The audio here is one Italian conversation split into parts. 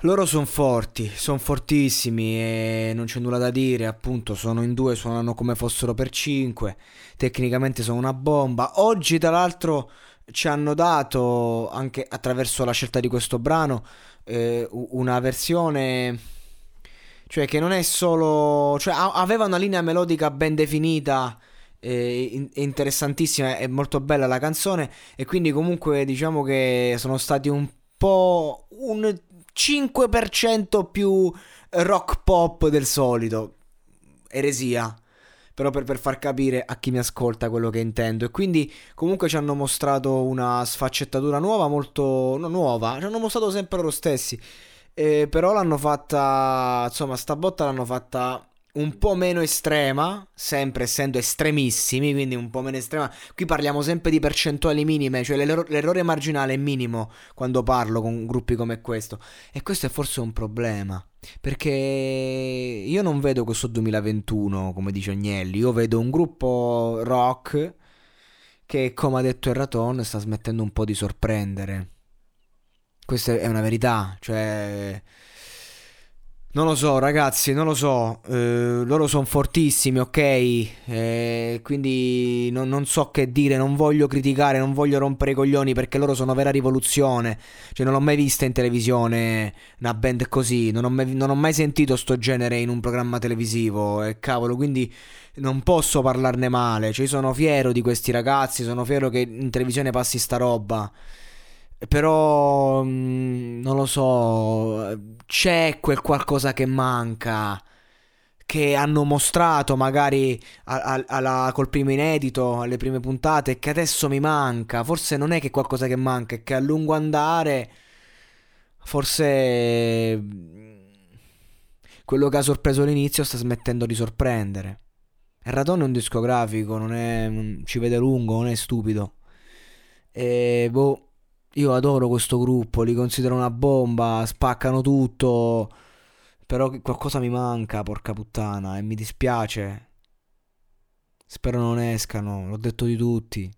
Loro sono forti, sono fortissimi e non c'è nulla da dire, appunto sono in due, suonano come fossero per cinque, tecnicamente sono una bomba. Oggi tra l'altro ci hanno dato, anche attraverso la scelta di questo brano, eh, una versione, cioè che non è solo, cioè aveva una linea melodica ben definita. Eh, interessantissima, è molto bella la canzone e quindi comunque diciamo che sono stati un po' un 5% più rock pop del solito. Eresia. Però per, per, far capire a chi mi ascolta quello che intendo. E quindi comunque ci hanno mostrato una sfaccettatura nuova, molto no, nuova. Ci hanno mostrato sempre loro stessi. Eh, però l'hanno fatta. Insomma, sta botta l'hanno fatta un po' meno estrema, sempre essendo estremissimi, quindi un po' meno estrema. Qui parliamo sempre di percentuali minime, cioè l'errore, l'errore marginale è minimo quando parlo con gruppi come questo. E questo è forse un problema. Perché io non vedo questo 2021, come dice Agnelli, io vedo un gruppo rock che, come ha detto Erraton, sta smettendo un po' di sorprendere. Questa è una verità, cioè non lo so, ragazzi, non lo so. Eh, loro sono fortissimi, ok? Eh, quindi non, non, so che dire. Non voglio criticare, non voglio rompere i coglioni perché loro sono vera rivoluzione. Cioè, non ho mai vista in televisione una band così. Non ho mai, non ho mai sentito sto genere in un programma televisivo. E cavolo, quindi non posso parlarne male. Cioè, sono fiero di questi ragazzi. Sono fiero che in televisione passi sta roba. Però mm, non lo so, c'è quel qualcosa che manca. Che hanno mostrato magari a, a, alla, col primo inedito, alle prime puntate, che adesso mi manca. Forse non è che qualcosa che manca, è che a lungo andare, forse mm, quello che ha sorpreso all'inizio sta smettendo di sorprendere. Il Radon è un discografico, non è, ci vede lungo, non è stupido. E boh. Io adoro questo gruppo, li considero una bomba, spaccano tutto. Però qualcosa mi manca, porca puttana, e mi dispiace. Spero non escano, l'ho detto di tutti.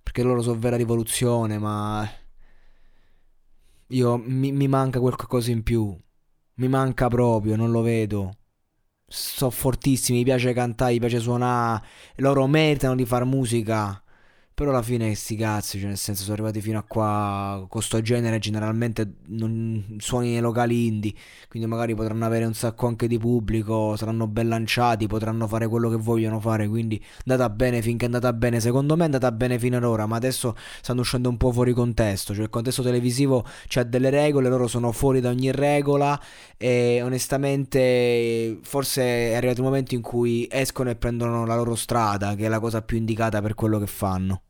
Perché loro sono vera rivoluzione, ma... Io mi, mi manca qualcosa in più. Mi manca proprio, non lo vedo. Sono fortissimi, mi piace cantare, mi piace suonare. Loro meritano di fare musica. Però alla fine sti cazzi, cioè nel senso sono arrivati fino a qua con sto genere generalmente non suoni nei locali indie, quindi magari potranno avere un sacco anche di pubblico, saranno ben lanciati, potranno fare quello che vogliono fare, quindi andata bene finché è andata bene, secondo me è andata bene fino ad ora, ma adesso stanno uscendo un po' fuori contesto, cioè il contesto televisivo c'ha delle regole, loro sono fuori da ogni regola e onestamente forse è arrivato il momento in cui escono e prendono la loro strada, che è la cosa più indicata per quello che fanno.